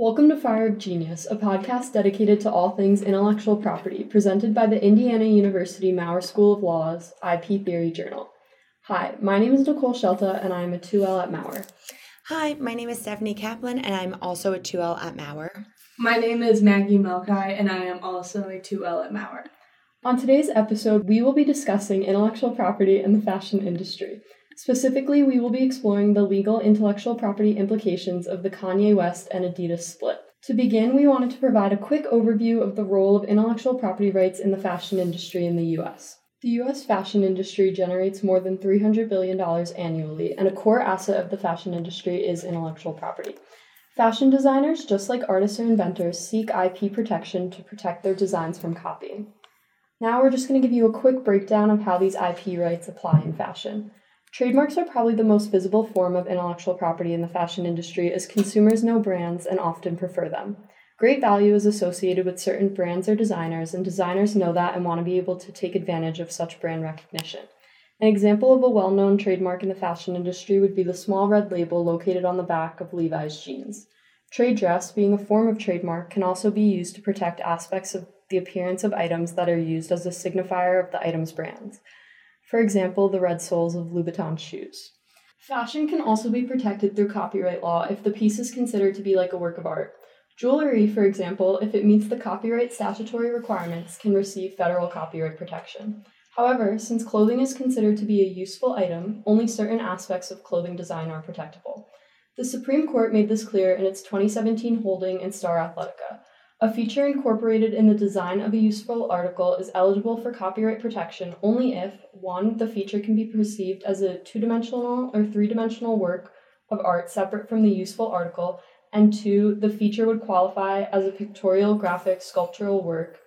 Welcome to Fire of Genius, a podcast dedicated to all things intellectual property, presented by the Indiana University Maurer School of Law's IP Theory Journal. Hi, my name is Nicole Shelta, and I am a 2L at Maurer. Hi, my name is Stephanie Kaplan, and I'm also a 2L at Maurer. My name is Maggie Melkai, and I am also a 2L at Maurer. On today's episode, we will be discussing intellectual property in the fashion industry. Specifically, we will be exploring the legal intellectual property implications of the Kanye West and Adidas split. To begin, we wanted to provide a quick overview of the role of intellectual property rights in the fashion industry in the US. The US fashion industry generates more than $300 billion annually, and a core asset of the fashion industry is intellectual property. Fashion designers, just like artists or inventors, seek IP protection to protect their designs from copying. Now, we're just going to give you a quick breakdown of how these IP rights apply in fashion. Trademarks are probably the most visible form of intellectual property in the fashion industry as consumers know brands and often prefer them. Great value is associated with certain brands or designers, and designers know that and want to be able to take advantage of such brand recognition. An example of a well known trademark in the fashion industry would be the small red label located on the back of Levi's jeans. Trade dress, being a form of trademark, can also be used to protect aspects of the appearance of items that are used as a signifier of the item's brands for example, the red soles of Louboutin shoes. Fashion can also be protected through copyright law if the piece is considered to be like a work of art. Jewelry, for example, if it meets the copyright statutory requirements, can receive federal copyright protection. However, since clothing is considered to be a useful item, only certain aspects of clothing design are protectable. The Supreme Court made this clear in its 2017 holding in Star Athletica, a feature incorporated in the design of a useful article is eligible for copyright protection only if 1. The feature can be perceived as a two dimensional or three dimensional work of art separate from the useful article, and 2. The feature would qualify as a pictorial, graphic, sculptural work,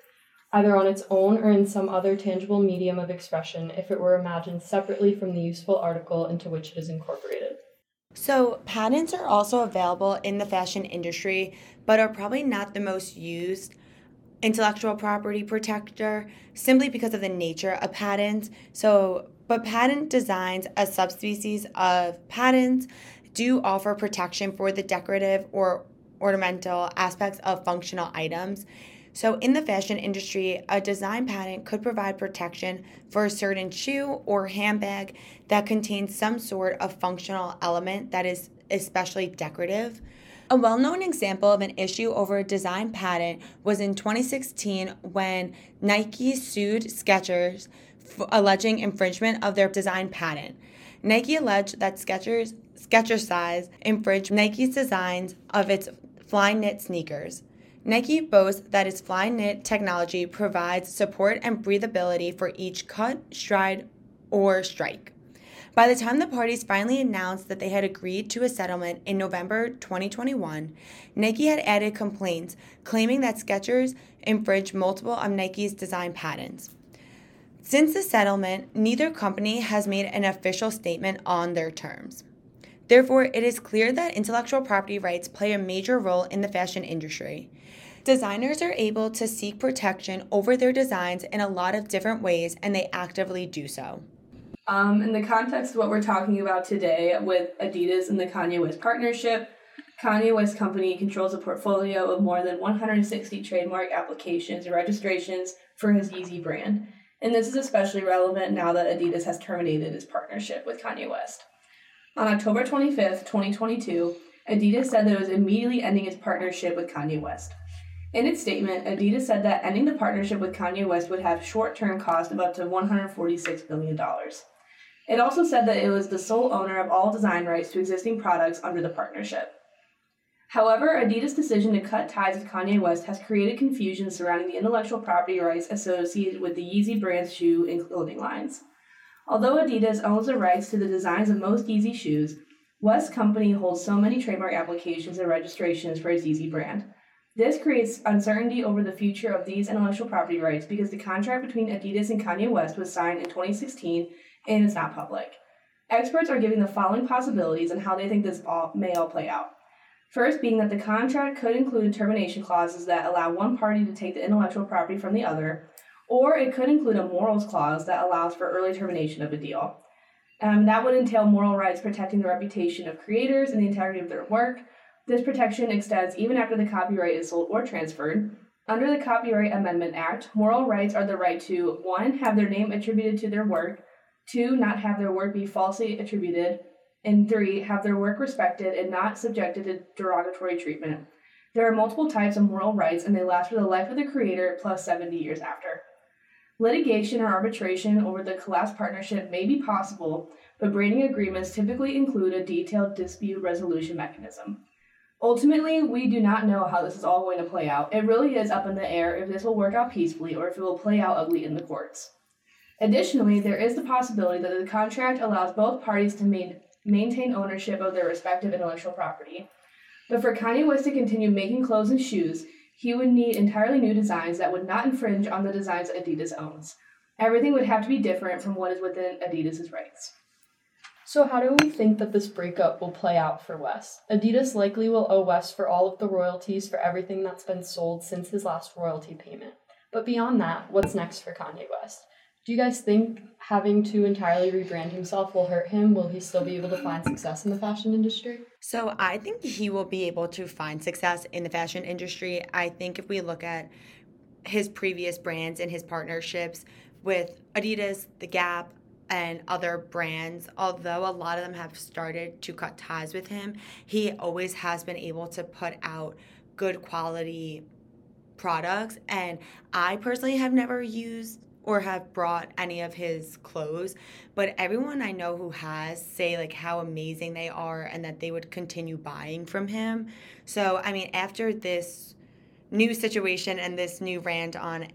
either on its own or in some other tangible medium of expression if it were imagined separately from the useful article into which it is incorporated. So, patents are also available in the fashion industry, but are probably not the most used intellectual property protector simply because of the nature of patents. So, but patent designs a subspecies of patents do offer protection for the decorative or ornamental aspects of functional items. So, in the fashion industry, a design patent could provide protection for a certain shoe or handbag that contains some sort of functional element that is especially decorative. A well known example of an issue over a design patent was in 2016 when Nike sued Skechers alleging infringement of their design patent. Nike alleged that Skechers Skechers infringed Nike's designs of its Flyknit sneakers. Nike boasts that its Flyknit technology provides support and breathability for each cut, stride, or strike. By the time the parties finally announced that they had agreed to a settlement in November 2021, Nike had added complaints claiming that Skechers infringed multiple of Nike's design patents. Since the settlement, neither company has made an official statement on their terms. Therefore, it is clear that intellectual property rights play a major role in the fashion industry. Designers are able to seek protection over their designs in a lot of different ways, and they actively do so. Um, in the context of what we're talking about today with Adidas and the Kanye West partnership, Kanye West Company controls a portfolio of more than 160 trademark applications and registrations for his Yeezy brand. And this is especially relevant now that Adidas has terminated its partnership with Kanye West. On October 25th, 2022, Adidas said that it was immediately ending its partnership with Kanye West. In its statement, Adidas said that ending the partnership with Kanye West would have short term cost of up to $146 billion. It also said that it was the sole owner of all design rights to existing products under the partnership. However, Adidas' decision to cut ties with Kanye West has created confusion surrounding the intellectual property rights associated with the Yeezy brand's shoe and clothing lines. Although Adidas owns the rights to the designs of most Yeezy shoes, West Company holds so many trademark applications and registrations for its Yeezy brand this creates uncertainty over the future of these intellectual property rights because the contract between Adidas and Kanye West was signed in 2016 and is not public. Experts are giving the following possibilities on how they think this all, may all play out. First, being that the contract could include termination clauses that allow one party to take the intellectual property from the other, or it could include a morals clause that allows for early termination of a deal. Um, that would entail moral rights protecting the reputation of creators and the integrity of their work, This protection extends even after the copyright is sold or transferred. Under the Copyright Amendment Act, moral rights are the right to 1. have their name attributed to their work, 2. not have their work be falsely attributed, and 3. have their work respected and not subjected to derogatory treatment. There are multiple types of moral rights and they last for the life of the creator plus 70 years after. Litigation or arbitration over the collapsed partnership may be possible, but branding agreements typically include a detailed dispute resolution mechanism. Ultimately, we do not know how this is all going to play out. It really is up in the air if this will work out peacefully or if it will play out ugly in the courts. Additionally, there is the possibility that the contract allows both parties to main, maintain ownership of their respective intellectual property. But for Kanye West to continue making clothes and shoes, he would need entirely new designs that would not infringe on the designs Adidas owns. Everything would have to be different from what is within Adidas's rights. So, how do we think that this breakup will play out for West? Adidas likely will owe West for all of the royalties for everything that's been sold since his last royalty payment. But beyond that, what's next for Kanye West? Do you guys think having to entirely rebrand himself will hurt him? Will he still be able to find success in the fashion industry? So, I think he will be able to find success in the fashion industry. I think if we look at his previous brands and his partnerships with Adidas, The Gap, and other brands, although a lot of them have started to cut ties with him, he always has been able to put out good quality products. And I personally have never used or have brought any of his clothes, but everyone I know who has say like how amazing they are and that they would continue buying from him. So, I mean, after this new situation and this new rant on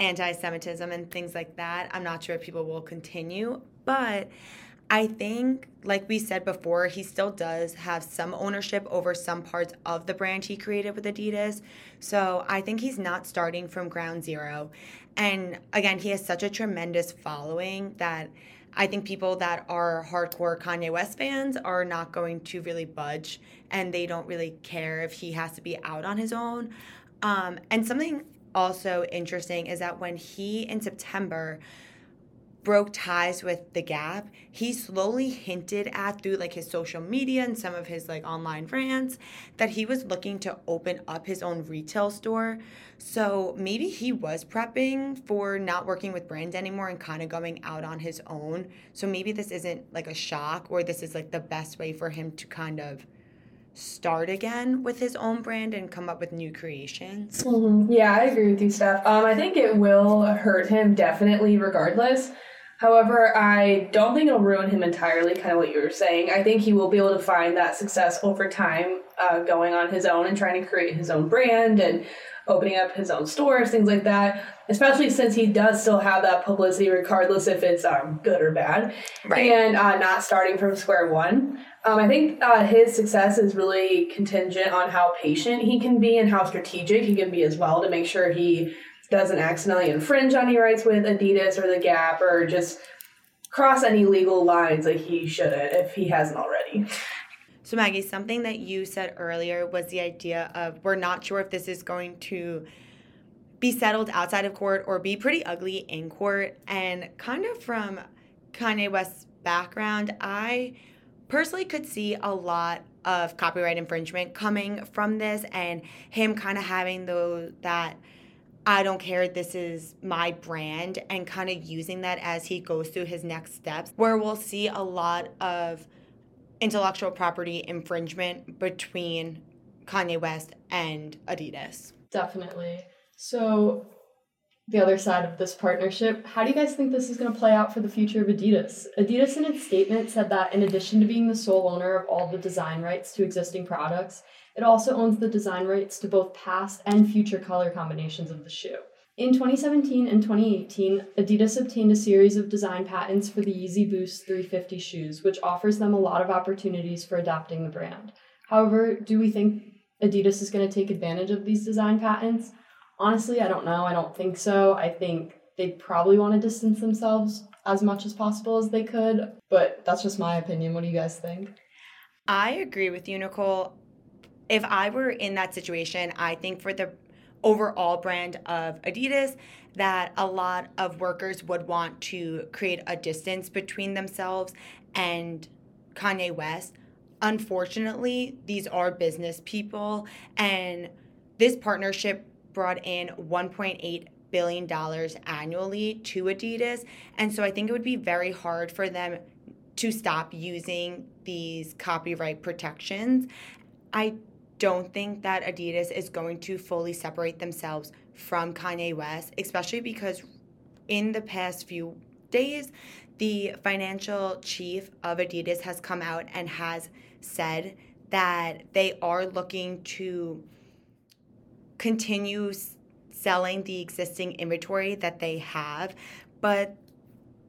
anti Semitism and things like that. I'm not sure if people will continue, but I think, like we said before, he still does have some ownership over some parts of the brand he created with Adidas. So I think he's not starting from ground zero. And again, he has such a tremendous following that I think people that are hardcore Kanye West fans are not going to really budge and they don't really care if he has to be out on his own. Um, and something also interesting is that when he in September broke ties with the gap he slowly hinted at through like his social media and some of his like online rants that he was looking to open up his own retail store. So maybe he was prepping for not working with brands anymore and kind of going out on his own. So maybe this isn't like a shock or this is like the best way for him to kind of start again with his own brand and come up with new creations. Mm-hmm. Yeah, I agree with you, Steph. Um, I think it will hurt him definitely, regardless. However, I don't think it'll ruin him entirely, kind of what you were saying. I think he will be able to find that success over time, uh, going on his own and trying to create his own brand and opening up his own stores, things like that. Especially since he does still have that publicity, regardless if it's um, good or bad, right. and uh, not starting from square one. Um, I think uh, his success is really contingent on how patient he can be and how strategic he can be as well to make sure he doesn't accidentally infringe on any rights with Adidas or the Gap or just cross any legal lines that he shouldn't if he hasn't already. So, Maggie, something that you said earlier was the idea of we're not sure if this is going to be settled outside of court or be pretty ugly in court. And kind of from Kanye West's background, I personally could see a lot of copyright infringement coming from this and him kind of having those that I don't care, this is my brand, and kind of using that as he goes through his next steps, where we'll see a lot of intellectual property infringement between Kanye West and Adidas. Definitely. So, the other side of this partnership, how do you guys think this is going to play out for the future of Adidas? Adidas, in its statement, said that in addition to being the sole owner of all the design rights to existing products, it also owns the design rights to both past and future color combinations of the shoe. In 2017 and 2018, Adidas obtained a series of design patents for the Yeezy Boost 350 shoes, which offers them a lot of opportunities for adapting the brand. However, do we think Adidas is going to take advantage of these design patents? Honestly, I don't know. I don't think so. I think they probably want to distance themselves as much as possible as they could, but that's just my opinion. What do you guys think? I agree with you, Nicole. If I were in that situation, I think for the overall brand of Adidas, that a lot of workers would want to create a distance between themselves and Kanye West. unfortunately, these are business people, and this partnership brought in 1.8 billion dollars annually to Adidas, and so I think it would be very hard for them to stop using these copyright protections. I don't think that Adidas is going to fully separate themselves from Kanye West, especially because in the past few days, the financial chief of Adidas has come out and has said that they are looking to continue selling the existing inventory that they have, but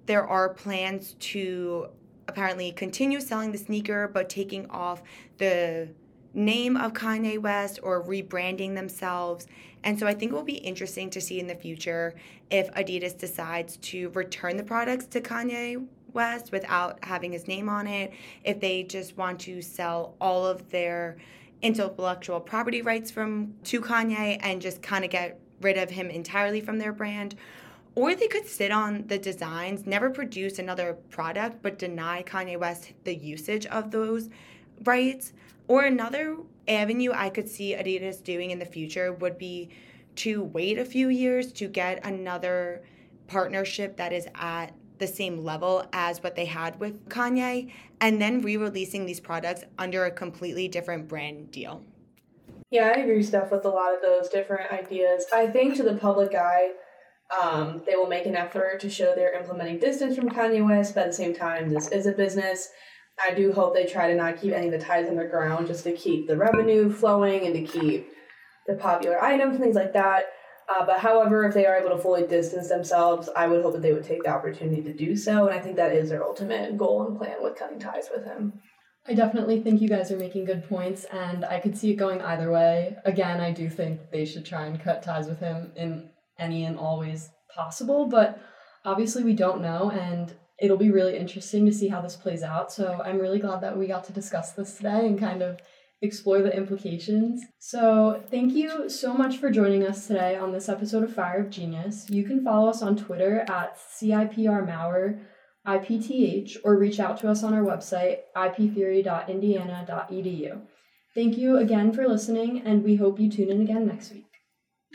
there are plans to apparently continue selling the sneaker but taking off the name of Kanye West or rebranding themselves. And so I think it will be interesting to see in the future if Adidas decides to return the products to Kanye West without having his name on it, if they just want to sell all of their intellectual property rights from to Kanye and just kind of get rid of him entirely from their brand. Or they could sit on the designs, never produce another product, but deny Kanye West the usage of those rights. Or another avenue I could see Adidas doing in the future would be to wait a few years to get another partnership that is at the same level as what they had with Kanye and then re releasing these products under a completely different brand deal. Yeah, I agree, Steph, with a lot of those different ideas. I think to the public eye, um, they will make an effort to show they're implementing distance from Kanye West, but at the same time, this is a business. I do hope they try to not keep any of the ties underground just to keep the revenue flowing and to keep the popular items and things like that. Uh, but however, if they are able to fully distance themselves, I would hope that they would take the opportunity to do so. And I think that is their ultimate goal and plan with cutting ties with him. I definitely think you guys are making good points, and I could see it going either way. Again, I do think they should try and cut ties with him in any and always possible, but obviously we don't know, and it'll be really interesting to see how this plays out. So I'm really glad that we got to discuss this today and kind of explore the implications. So, thank you so much for joining us today on this episode of Fire of Genius. You can follow us on Twitter at CIPR IPTH, or reach out to us on our website, iptheory.indiana.edu. Thank you again for listening, and we hope you tune in again next week.